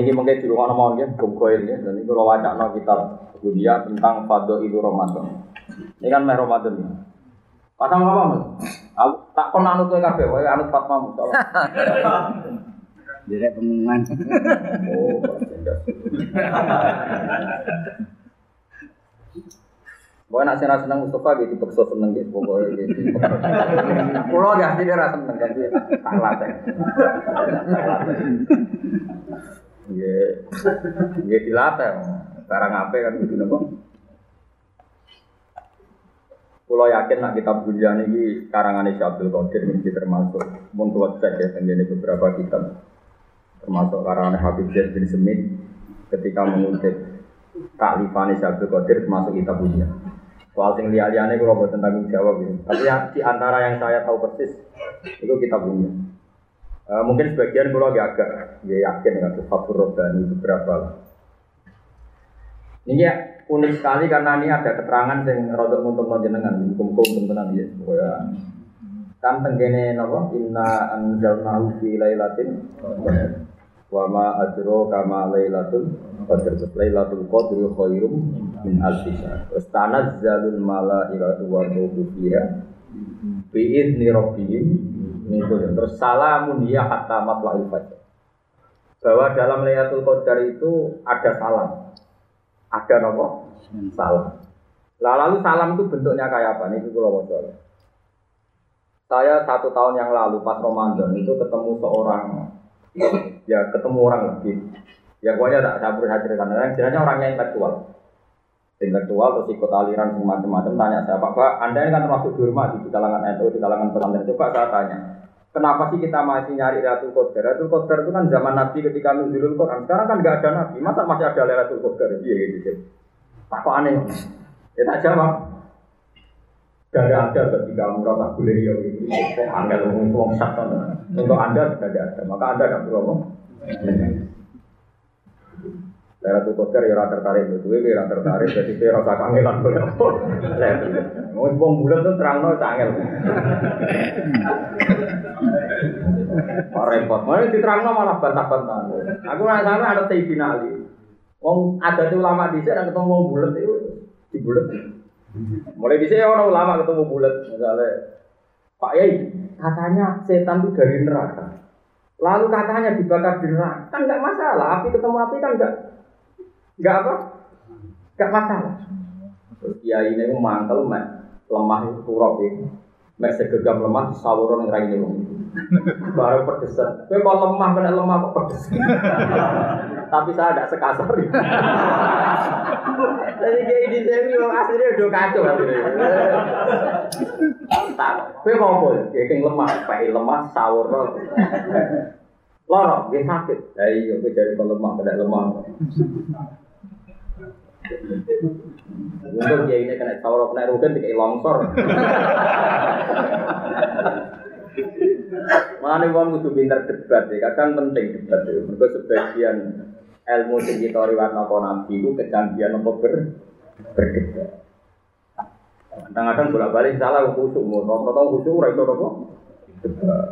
Niki mungkin di rumah nomor ya, Bungkoil ya, dan itu rawajak no kita dunia tentang Fado itu Ramadan. Ini kan meh Ramadan ya. Pasang apa mas? Aku tak kon anut kowe kabeh, wae anut Fatma Mustafa. Direk pengumuman. Oh. Pokoknya nak senang senang Mustafa gitu, dipaksa seneng gitu, pokoknya gitu. Pulau ya, dia rasa seneng kan dia tak latih. Iya, iya dilatih. Sekarang apa kan gitu nopo. Pulau yakin nak kitab dunia ini karangan Abdul Qadir ini termasuk mun cek ya tenggene beberapa kitab termasuk karangan Habib Zaid bin Semit ketika mengutip taklifan Abdul Qadir termasuk kitab dunia. Soal sing liya-liyane kula boten jawab ini. Tapi ya, di antara yang saya tahu persis itu kitab dunia. Eh, mungkin sebagian kula agak agak ya yakin dengan Fathur Robbani beberapa. Ini ya unik sekali karena ini ada keterangan yang rodok untuk jenengan hukum-hukum tenan ya. Pokoknya. Kan tenggene napa? Inna anzalnahu fi lailatin wa ma adro kama lailatul qadr. Lailatul qadri khairum min alfi syahr. Malaikatu wa ruhu fiha bi idzni rabbihim itu terus salamun ya hatta matla'il fajr. Bahwa dalam Lailatul Qadar itu ada salam. Ada nopo salam. Lah lalu salam itu bentuknya kayak apa? Nih kalau mau saya satu tahun yang lalu pas Ramadan itu ketemu seorang ya ketemu orang lebih ya pokoknya tak berusaha ceritakan yang jelasnya orangnya intelektual intelektual terus ikut aliran semacam-macam tanya saya pak pak anda ini kan termasuk dihormati di kalangan NU di kalangan pesantren. Coba saya tanya kenapa sih kita masih nyari Lailatul Qadar? Lailatul Qadar itu kan zaman Nabi ketika nuzulul Quran. Sekarang kan nggak ada Nabi. Masa masih ada Lailatul Qadar? Iya gitu tak kok aneh. Ya tak jawab. Gak ada ketika merasa boleh ya gitu. Angel ngomong satu. Untuk anda tidak ada, maka anda tidak perlu. Lera tuh kotor ya rata tertarik itu, gue rata tertarik, jadi saya rasa kangenan gue. Mau bong bulan tuh terang nol angel. Pak repot, mau diterang malah bantah-bantah. Aku nggak sana ada teh finali. Wong ada tuh ulama di sana ketemu wong bulat itu di bulat. Mulai di sini orang ulama ketemu bulat, misalnya Pak Yai, katanya setan itu dari neraka. Lalu katanya dibakar di neraka, kan nggak masalah. Api ketemu api kan nggak nggak apa, nggak masalah. Kiai ini mantel, lemah itu kurop ini. Mek segegam lemah disawuron yang raine wong. Baru pedesan. Kowe kok lemah kena lemah kok pedes. Tapi saya tidak sekasar. Jadi kayak ini saya ini aslinya udah kacau Tak, kowe mau Ya kayak lemah, pakai lemah sawur Loro, dia sakit. Ya iya, kowe jadi lemah, kena lemah. Untuk dia ini kena sawur kena rugen dikai longsor. Mana wong kudu pinter debat ya, kadang penting debat ya. Mereka sebagian ilmu sing kita riwayat napa nabi itu kecanggihan apa ber berdebat. Kadang-kadang bolak-balik salah khusuk, mau rata tau khusuk ora iso apa? Debat.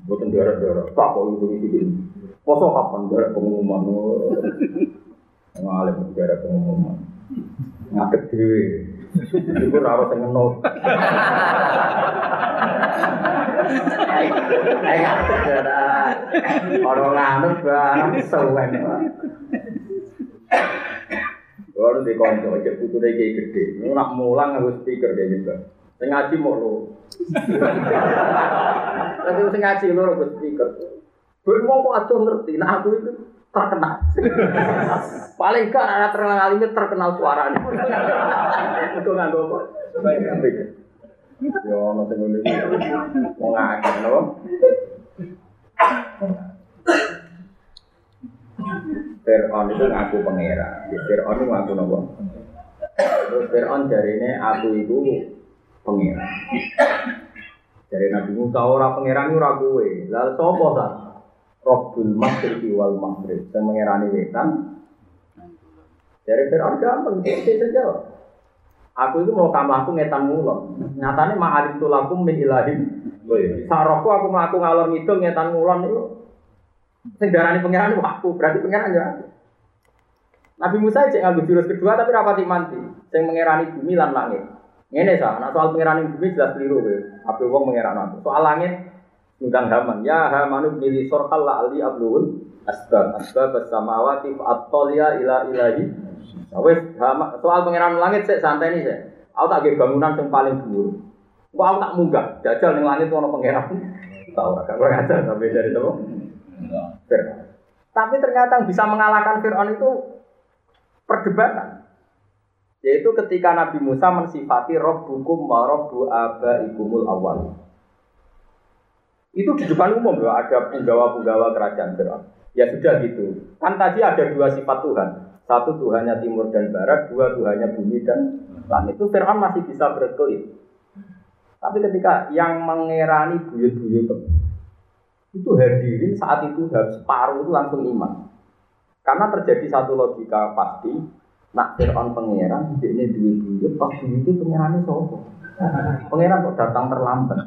Boten daerah-daerah, tak kok itu iki. Poso kapan daerah pengumuman? Ngalim daerah pengumuman. Ngadeg dhewe. Iku ora sing ngenut. Ayo ngadeg daerah. Ora nganut barang suwen. Baru di konco, kayak gede. Mulang harus speaker mau lo. Tapi aja ngerti. Nah itu terkenal. Paling gak ada terkenal ini terkenal suaranya. Itu nggak gue kok. Yo, nanti gue nih. Mau ngakak loh. Fir'aun itu ngaku pangeran. Fir'aun itu ngaku nopo. Terus Fir'aun dari ini aku itu pangeran. Dari Nabi Musa ora pangeran ora kuwe. Lalu sapa ta? Rabbul Masyriqi wal Maghrib. Sing mengerani wetan. Dari Fir'aun gampang, dia. Aku itu mau kamlaku ngetan mulon. Nyatanya ma'arif tulakum min ilahim. Sarokku aku melaku ngalor ngidul ngetan mulon itu pangeran itu aku, berarti pangeran ya aku. Nabi Musa cek nganggo jurus kedua tapi rapati manti. Sing mengerani bumi lan langit. Ngene sa, nah soal pengerani bumi jelas keliru kowe. Apa wong. Soal langit ngundang Haman. Ya Hamanu milih sorhal la ali ablul asbab asbab samawati at-taliya ila ilahi. Nah, wis soal pengeran langit sik santai nih sik. Aku tak bangunan yang paling dhuwur. Kok aku tak munggah, jajal ning langit ono pangeran. Tahu gak ngajar sampai dari itu. Tapi ternyata yang bisa mengalahkan Fir'aun itu perdebatan. Yaitu ketika Nabi Musa mensifati Rabbukum wa Rabbu abaikumul awal. Itu di depan umum loh, ada penggawa-penggawa kerajaan Fir'aun. Ya sudah gitu. Kan tadi ada dua sifat Tuhan. Satu Tuhannya timur dan barat, dua Tuhannya bumi dan langit. Itu Fir'aun masih bisa berkelit. Tapi ketika yang mengerani buyut-buyut itu hadirin saat itu separuh itu langsung iman. Karena terjadi satu logika pasti, nak Fir'aun pangeran, ini duit, pas duit itu pangerannya sopo. Kok datang terlambat.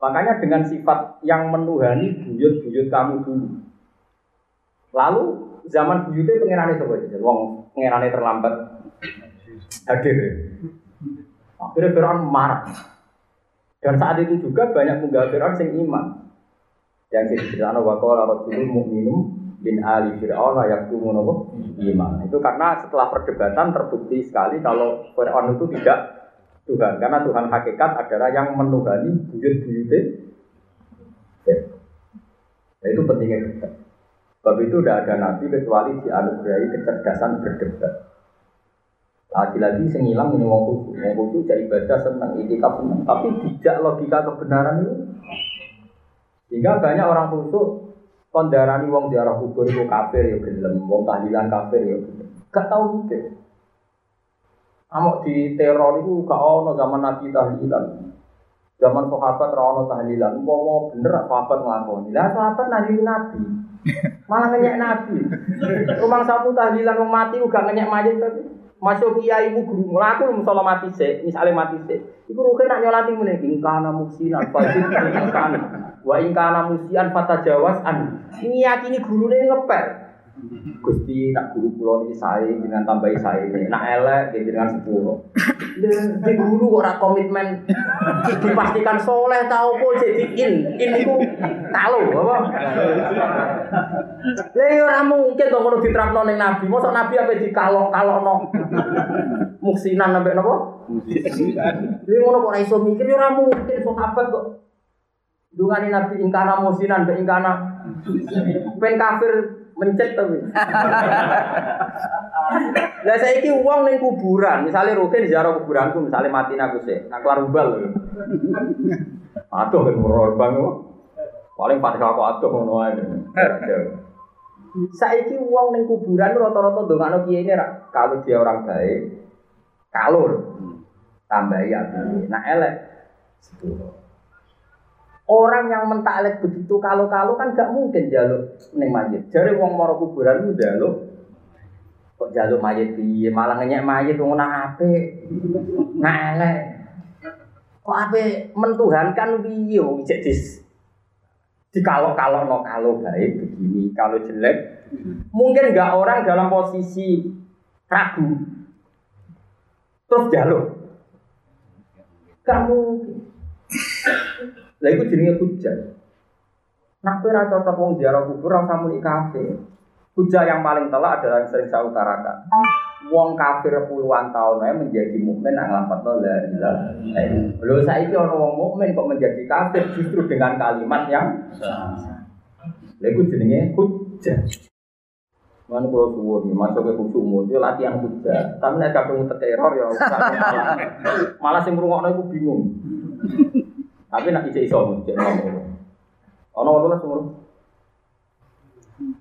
Makanya dengan sifat yang menuhani buyut-buyut kamu dulu. Lalu zaman buyutnya pangerannya sopo aja, wong pangerannya terlambat hadir. Akhirnya Fir'aun marah. Dan saat itu juga banyak penggawa Fir'aun yang iman. Yang diceritakan wa qala rajulun mu'minum bin ali fir'aun napa iman. Itu karena setelah perdebatan terbukti sekali kalau Fir'aun itu tidak Tuhan. Karena Tuhan hakikat adalah yang menuhani buyut-buyutnya. Nah, itu pentingnya debat. Sebab itu tidak ada nabi kecuali dianugerahi kecerdasan berdebat. Lagi-lagi sing ilang ini wong khusus, wong khusus jadi ibadah senang itikaf senang, tapi tidak logika kebenaran itu. Sehingga banyak orang khusus kondarani wong ziarah kubur itu kafir ya gelem, wong tahlilan kafir ya Gak tahu mikir. Amok di teror itu gak ono zaman Nabi tahlilan. Zaman sahabat ra ono tahlilan, umpama bener sahabat nglakoni. Lah sahabat nabi nabi. Malah ngenyek nabi. Rumah sapu tahlilan wong mati uga ngenyek mayit tapi. Masuk kiai ibu guru ngelaku musola mati se, misalnya mati se. Ibu rugen nak nyolati mulai ingkana musinan fajir ingkana, wa ingkana musian fata jawas an. Ini yakini guru ini ngepel. Gusti nak guru pulau ini saya dengan tambahi saya ini, nak elek gitu dengan sepuluh. Di guru orang komitmen dipastikan soleh tahu kok jadi in, in itu tahu apa? Lah ya ora mungkin to ngono diterapno ning nabi. Mosok nabi apa dikalok-kalokno. Muksinan sampai napa? Muksinan. Lha ngono kok iso mikir ya ora mungkin sahabat kok. Dungane nabi ingkana musinan be ingkana ben kafir mencet tapi. Lah saiki wong ning kuburan, misalnya rugen ziarah kuburanku, misalnya mati aku sih, nak keluar ubal. Aduh kan bang Paling pada aku aduh ngono ae. Saiki uang neng kuburan rata-rata dongakno kiai ini kalau dia orang baik, kalau tambah ya, nah elek Orang yang mentaklek begitu kalau-kalau kan gak mungkin jaluk neng mayit. Jadi uang moro kuburan itu jaluk kok jaluk mayit piye malah ngenyek mayit ngono ape. Nah elek. Kok ape mentuhankan piye wong cek dis di kalau kalau no kalau baik begini, kalau jelek mungkin nggak orang dalam posisi ragu terus jalur. Kamu lah itu jenenge hujan. Nak kowe ora cocok wong ziarah kubur ora muni kafe. Hujah yang paling telak adalah yang sering saya utarakan. Wong kafir puluhan tahun aja menjadi mukmin nang lafadz la ilaha illallah. Lho saiki ana wong mukmin kok menjadi kafir justru dengan kalimat yang Lha iku jenenge hujah. Mana kalau suwun, masuk ke khusyuk itu latihan hujah. Tapi nek kabeh teror ya malah malah sing ngrungokno iku bingung. Tapi nak ijek iso cek ngomong. Ono ono lah semua.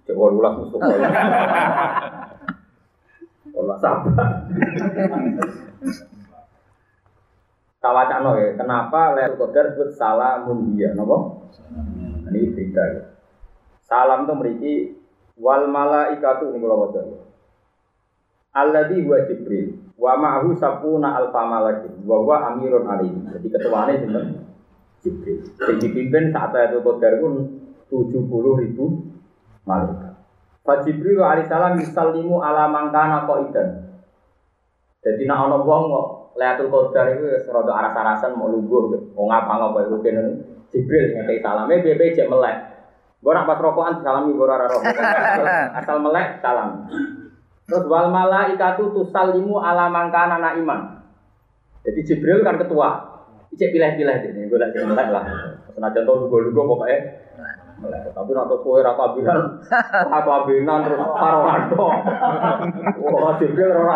Cek walu lah musuh. Allah sabar. Kawacano ya, kenapa Lailatul Qadar disebut salamun dia, nopo? Ini cerita ya. Salam itu memiliki wal malaikatu ini kalau baca. Alladhi huwa Jibril wa ma'ahu sapuna alfa malakin wa huwa amirun alaihi. Jadi ketuanya sinten? Jibril. Yang dipimpin saat Lailatul Qadar pun 70 ribu malaikat. Fa Jibril alaihissalam yusallimu ala mangkana qaidan. Jadi nak ana wong kok Lailatul Qadar itu rada aras-arasan mau lungguh wong apa ngapa iku kene Jibril ngekei salame piye jek melek. Mbok nak pas rokokan salami ora rokok. Asal melek salam. Terus wal malaikatu tusallimu ala mangkana na iman. Jadi Jibril kan ketua. Ijek pilih-pilih ini, gue lagi melek lah. Senajan tau lugu-lugu pokoknya melek. Tapi nak tuh kue rata binan, rata binan terus karo rado. Wah rata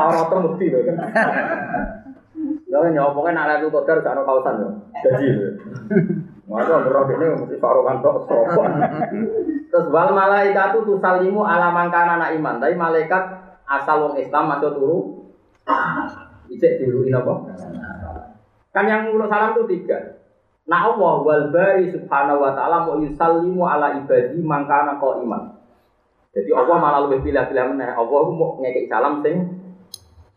rata mesti loh kan. Ya nyopongnya nak lihat kotor sana kawasan loh. Jadi Maka ngerok ini mesti farukan tok sopan. Terus wal malaikatu tusalimu ala mangkana anak iman. Tapi malaikat asal wong Islam masuk turu. Ijek diuluin apa? Kan yang ngurus salam itu tiga. Nah Allah wal bari subhanahu wa ta'ala mau yusallimu ala ibadi mangkana kau iman. Jadi Allah malah lebih pilih-pilih mana. Allah mau ngekik salam sing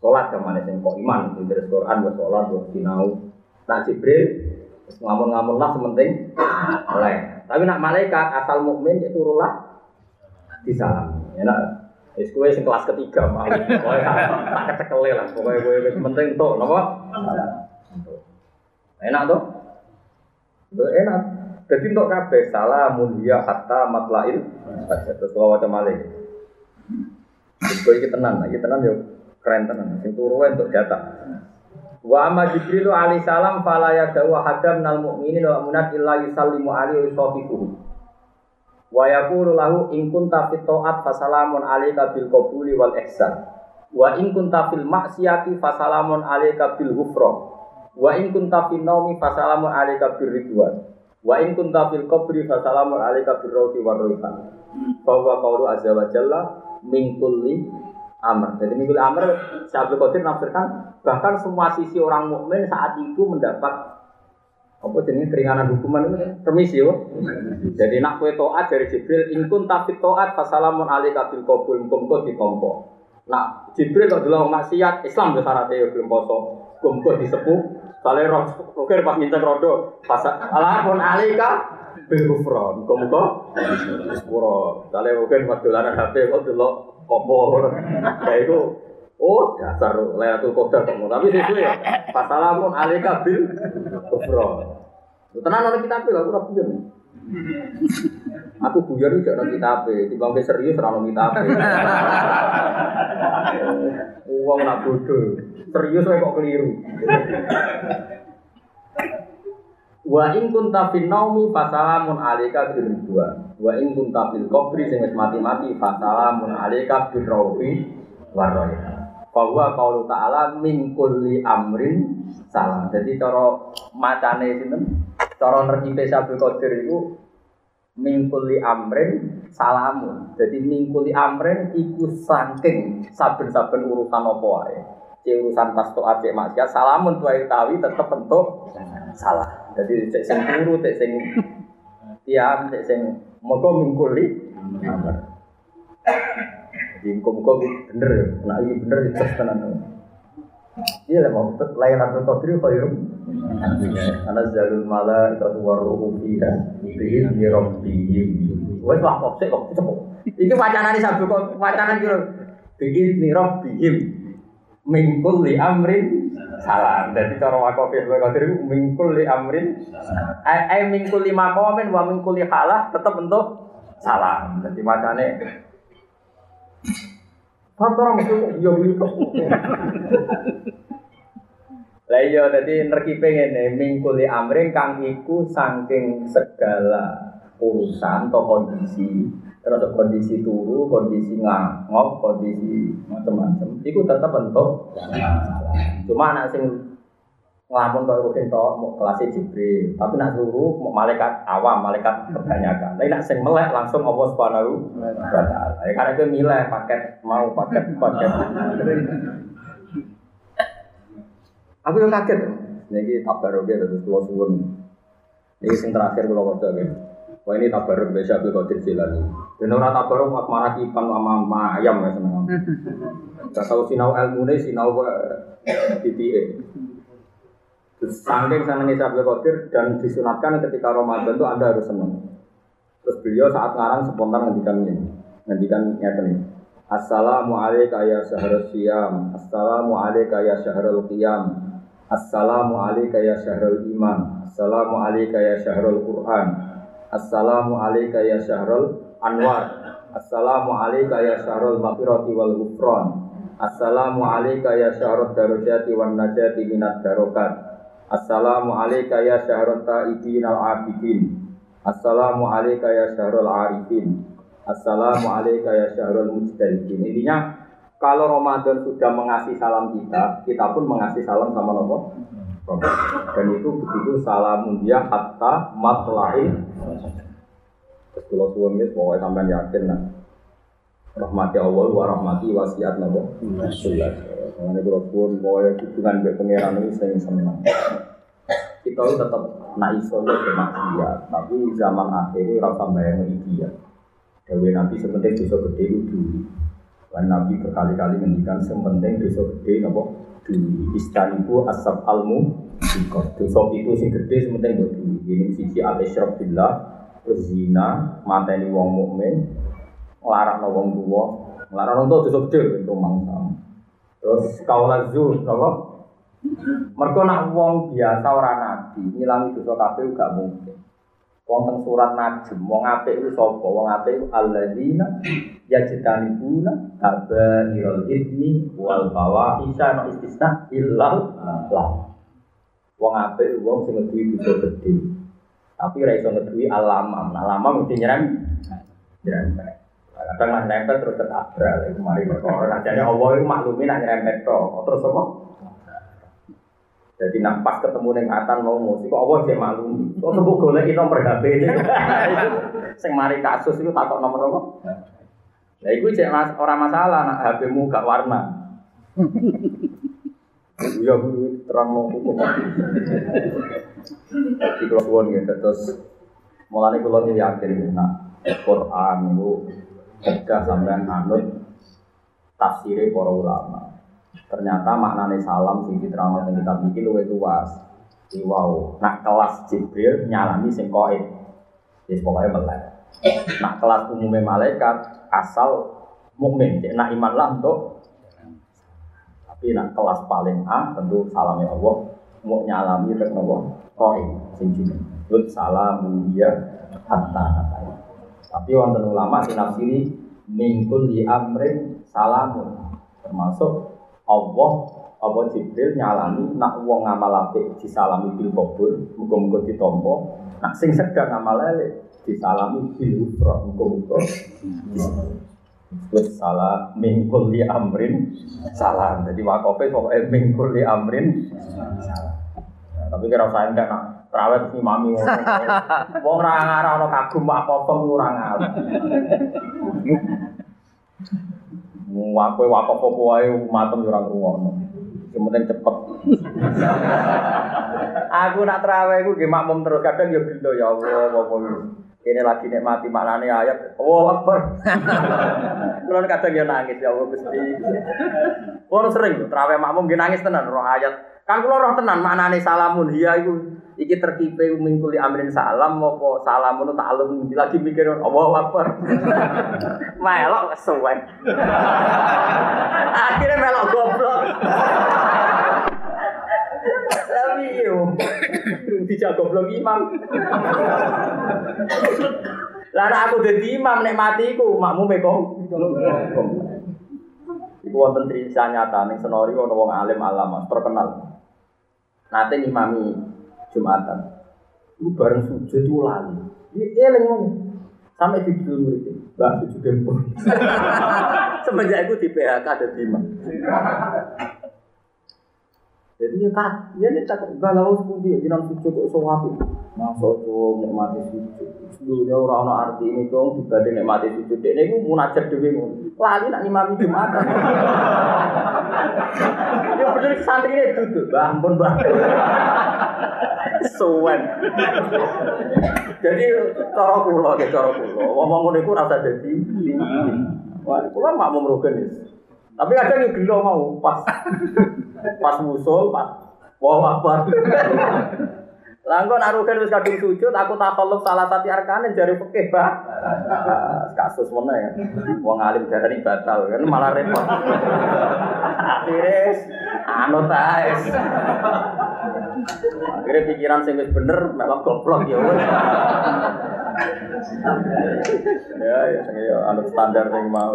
sholat ke mana sing kok iman. Dari Quran buat sholat buat sinau. Nah Jibril ngamun-ngamun lah sementing oleh. Tapi nak malaikat asal mukmin itu turunlah di salam. Ya nak Wis kowe sing kelas ketiga mau. Pokoke tak ketekele lah. Pokoke kowe wis penting tuh, napa? Enak? Tuh enak. Jadi untuk kabeh salamun ya hatta matlail. Terus kalau macam malih. Kowe iki tenan, iki tenan yo keren tenan. Sing turu untuk jatah. Wa amma Jibril alaihi salam fala yadau hadam nal mu'minin wa munat illa yusallimu alaihi wa sahbihi. Wa yaqulu lahu in kunta fit ta'at fasalamun alayka bil qabuli wal ihsan. Wa in kunta fil maksiati fasalamun alayka bil ghufra. Wa in kunta fil naumi fasalamun alayka bir ridwan. Wa in kunta fil qabri fasalamun alayka bir rawti war rayhan. Fa huwa qawlu azza wa jalla min kulli amr. Jadi min kulli amr Syaikhul Qadir nafsirkan bahkan semua sisi orang mukmin saat itu mendapat apa jenis keringanan hukuman itu permisi yo. Jadi nak kue toat dari Jibril ingkun tapi toat fasalamun alika bil kabul kumko ditompo. Nah Jibril kalau dulu maksiat Islam tuh syaratnya belum poso kumko disepuh. Soalnya roh roker pas minta rodo fasalamun alika bil kufron kumko sepuro. Soalnya roker pas dolanan HP kok dulu kompo. Kayak itu Oh, dasar Lailatul Qadar kamu. Tapi sesuai ya. Fasalamun alika bil kufra. Tenang oleh kitab aku ora buyon. Aku buyon iki ora kitab, timbang serius ora ono kitab. Wong nak bodoh. Serius kok keliru. Wa in kunta fil naumi fasalamun alika bil ridwan. Wa in kunta fil qabri sing wis mati-mati fasalamun alika bil warayha bahwa kalau ta'ala min kulli amrin salam. Jadi cara macane sinten? Cara nerjipe Sabul Qadir itu min kulli amrin salamun. Jadi min kulli amrin iku saking saben-saben urusan apa wae. Cek urusan to acek maksiat salamun tuai tawi tetep bentuk salah. Jadi cek sing turu, cek sing tiam, cek sing moga min kulli amrin. Jadi muka-muka bener ya, nah ini bener itu tenan. Iya lah mau Lailatul Qadri khairum. Karena zalul mala itu waruhu fiha bihi bi rabbihim. Wes lah kok sik kok cepet. Iki wacanane sabdo kok wacanan kira bihi bi rabbihim min kulli amrin salam. Jadi cara wakaf ya Qadri min kulli amrin ai min kulli maqamin wa min kulli halah tetap bentuk salam. Jadi macane Kantor mesti yo. Lah iya dadi nerkipe ngene mingkuli amring kang iku saking segala urusan atau kondisi terus kondisi turu, kondisi ngangop, kondisi macam-macam. Iku tetap bentuk. Cuma anak sing ngelamun kau rukin toh mau kelas Jibril, tapi nak suruh mau malaikat awam, malaikat kebanyakan. Tapi nak sing melek langsung Allah Subhanahu wa taala. Ya karena itu milih paket mau paket paket. Aku yang kaget. Ini tabarok ya terus keluar suwun. Ini sing terakhir kalau waca ya. Wah ini tabarok biasa Abdul Qadir Jilani. Dan orang tabarok mak marah kipan sama ayam ya seneng. Gak tahu sinau ilmu nih sinau titik. Saking senangnya Abdul Qadir dan disunatkan ketika Ramadan itu Anda harus senang. Terus beliau saat ngarang spontan ngendikan ini, ngendikan nyata nih. Assalamualaikum ya syahrul siyam Assalamualaikum ya syahrul qiyam Assalamualaikum ya syahrul iman. Assalamualaikum ya syahrul Quran. Assalamualaikum ya syahrul anwar. Assalamualaikum ya syahrul maghfirati wal ghufran. Assalamualaikum ya syahrul darajati wan najati minat darokat. Assalamualaikum ya syahrul ta'ibin al-abidin Assalamualaikum ya syahrul arifin. Assalamualaikum ya syahrul mujtahidin. Intinya kalau Ramadan sudah mengasih salam kita, kita pun mengasih salam sama Nabi. Dan itu begitu salamun dia hatta matlahi. Terus kalau suwun ini pokoknya sampai yakin nah. Rahmati Allah wa rahmati wasiat Nabi. Mengenai kalau suwun pokoknya hubungan dengan pangeran saya senang. Kita tetap nak iso maksiat, tapi zaman akhir ini rasa bayang dia. Dewi Nabi sepenting dosa gede dulu. Dan Nabi berkali-kali menghentikan sepenting dosa gede nopo dulu. Istaniku asap almu dosa itu sing gede sepenting buat dulu. Ini sisi al isyraf billah, zina, mateni wong mukmin, ngelarang wong tua, ngelarang wong dosa gede rumang sama. Terus kaulah zuh, nopo Mereka nak wong biasa orang nabi, ngilangi dosa kabeh gak mungkin. Wonten surat Najm, wong apik iku sapa? Wong apik iku alladzina yajtanibuna kabairul itsmi wal fawahisha no istisna illal lah. Wong apik wong sing ngeduwi dosa gedhe. Tapi ra iso ngeduwi alamam. Nah, alamam mesti nyerem. Nyerem. Kadang lah nempel terus ketabrak. Kemarin perkara. Jadi Allah itu maklumi nak nyerempet Terus apa? Jadi nak pas ketemu dengan atan mau musik, kok Allah sih maklum. Kok temu golek nomor HP ini. Sing mari kasus itu takut nomor apa? Ya itu cek mas, orang masalah nak HP-mu gak warna. Bu terang mau hukum. Di keluar gitu terus mulai kalau yakin nak Quran itu kerja sampai anut tafsirnya para ulama. Ternyata maknanya salam sing diterangkan yang kita bikin luwih luas. Wow, nak kelas Jibril nyalami sing koin. Yes, pokoknya melek. Nak kelas umumnya malaikat asal mukmin, nak iman lah untuk tapi nak kelas paling A tentu salamnya Allah mau nyalami tek nopo koin sing jeneng. Lut salam dia hatta Tapi wonten ulama sing nafsiri mingkul di amrin salamun termasuk Allah apa Jibril nyalani nak wong ngamal apik disalami bil qabul muga-muga ditampa nak sing sedang ngamal elek disalami bil usra muga-muga Terus salah mingkul di amrin salam. Jadi wakofe pokoknya mingkul di amrin salam. tapi kira saya enggak nak terawet si mami wong ora ana kagum apa-apa ora ngarah. Wakoe wakaf apa wae matem yo ora cepet. aku nak terawih iku nggih makmum terus kadang yo gelo ya Allah apa ini lagi nikmati maknane ayat. Oh Akbar. Kulo kadang yo nangis ya Allah Gusti. Kulo sering terawih makmum nggih nangis tenan roh ayat. Kan kulo roh tenan maknane salamun hiya iku iki terkipe mingkuli amrin salam apa salamun ta'alum lagi mikir Allah Akbar. melok suwe. Akhirnya melok goblok. Tapi yo dijak goblok imam. Lah aku dadi imam nek matiku makmu kok. Iku wonten cerita nyata ning senori ana wong alim alama terkenal. Nate ngimami Jumatan. Itu bareng sujud itu lali. Ini eling ngomong. Sampai di dulu murid Mbak sujud dempur. Semenjak itu di PHK ada lima. Jadi ya kak, ya ini tak galau sepundi, jiran sujud kok sowapi. Masuk tuh nikmati sujud. Dulunya orang orang arti ini dong dibanding nikmati sujud. Ini gue munajat dewi Lali nak imami jumatan. Ya bener santri ini duduk, bah ampun bah. Suwen. Jadi cara kula, cara kula, ngomong ngono iku rasa dadi. Wah, kula mak mau merugen Tapi kadang yo gelo mau pas pas musul, pas wah akbar. Lah engko nak rugen wis kadung sujud, aku takalluf salah satu arkane jari fikih, Pak. Kasus mana ya? Wong alim darani batal kan malah repot. Akhirnya anut ae. Akhirnya pikiran sing wis bener malah goblok ya. Ya ya sing ya anut standar sing mau.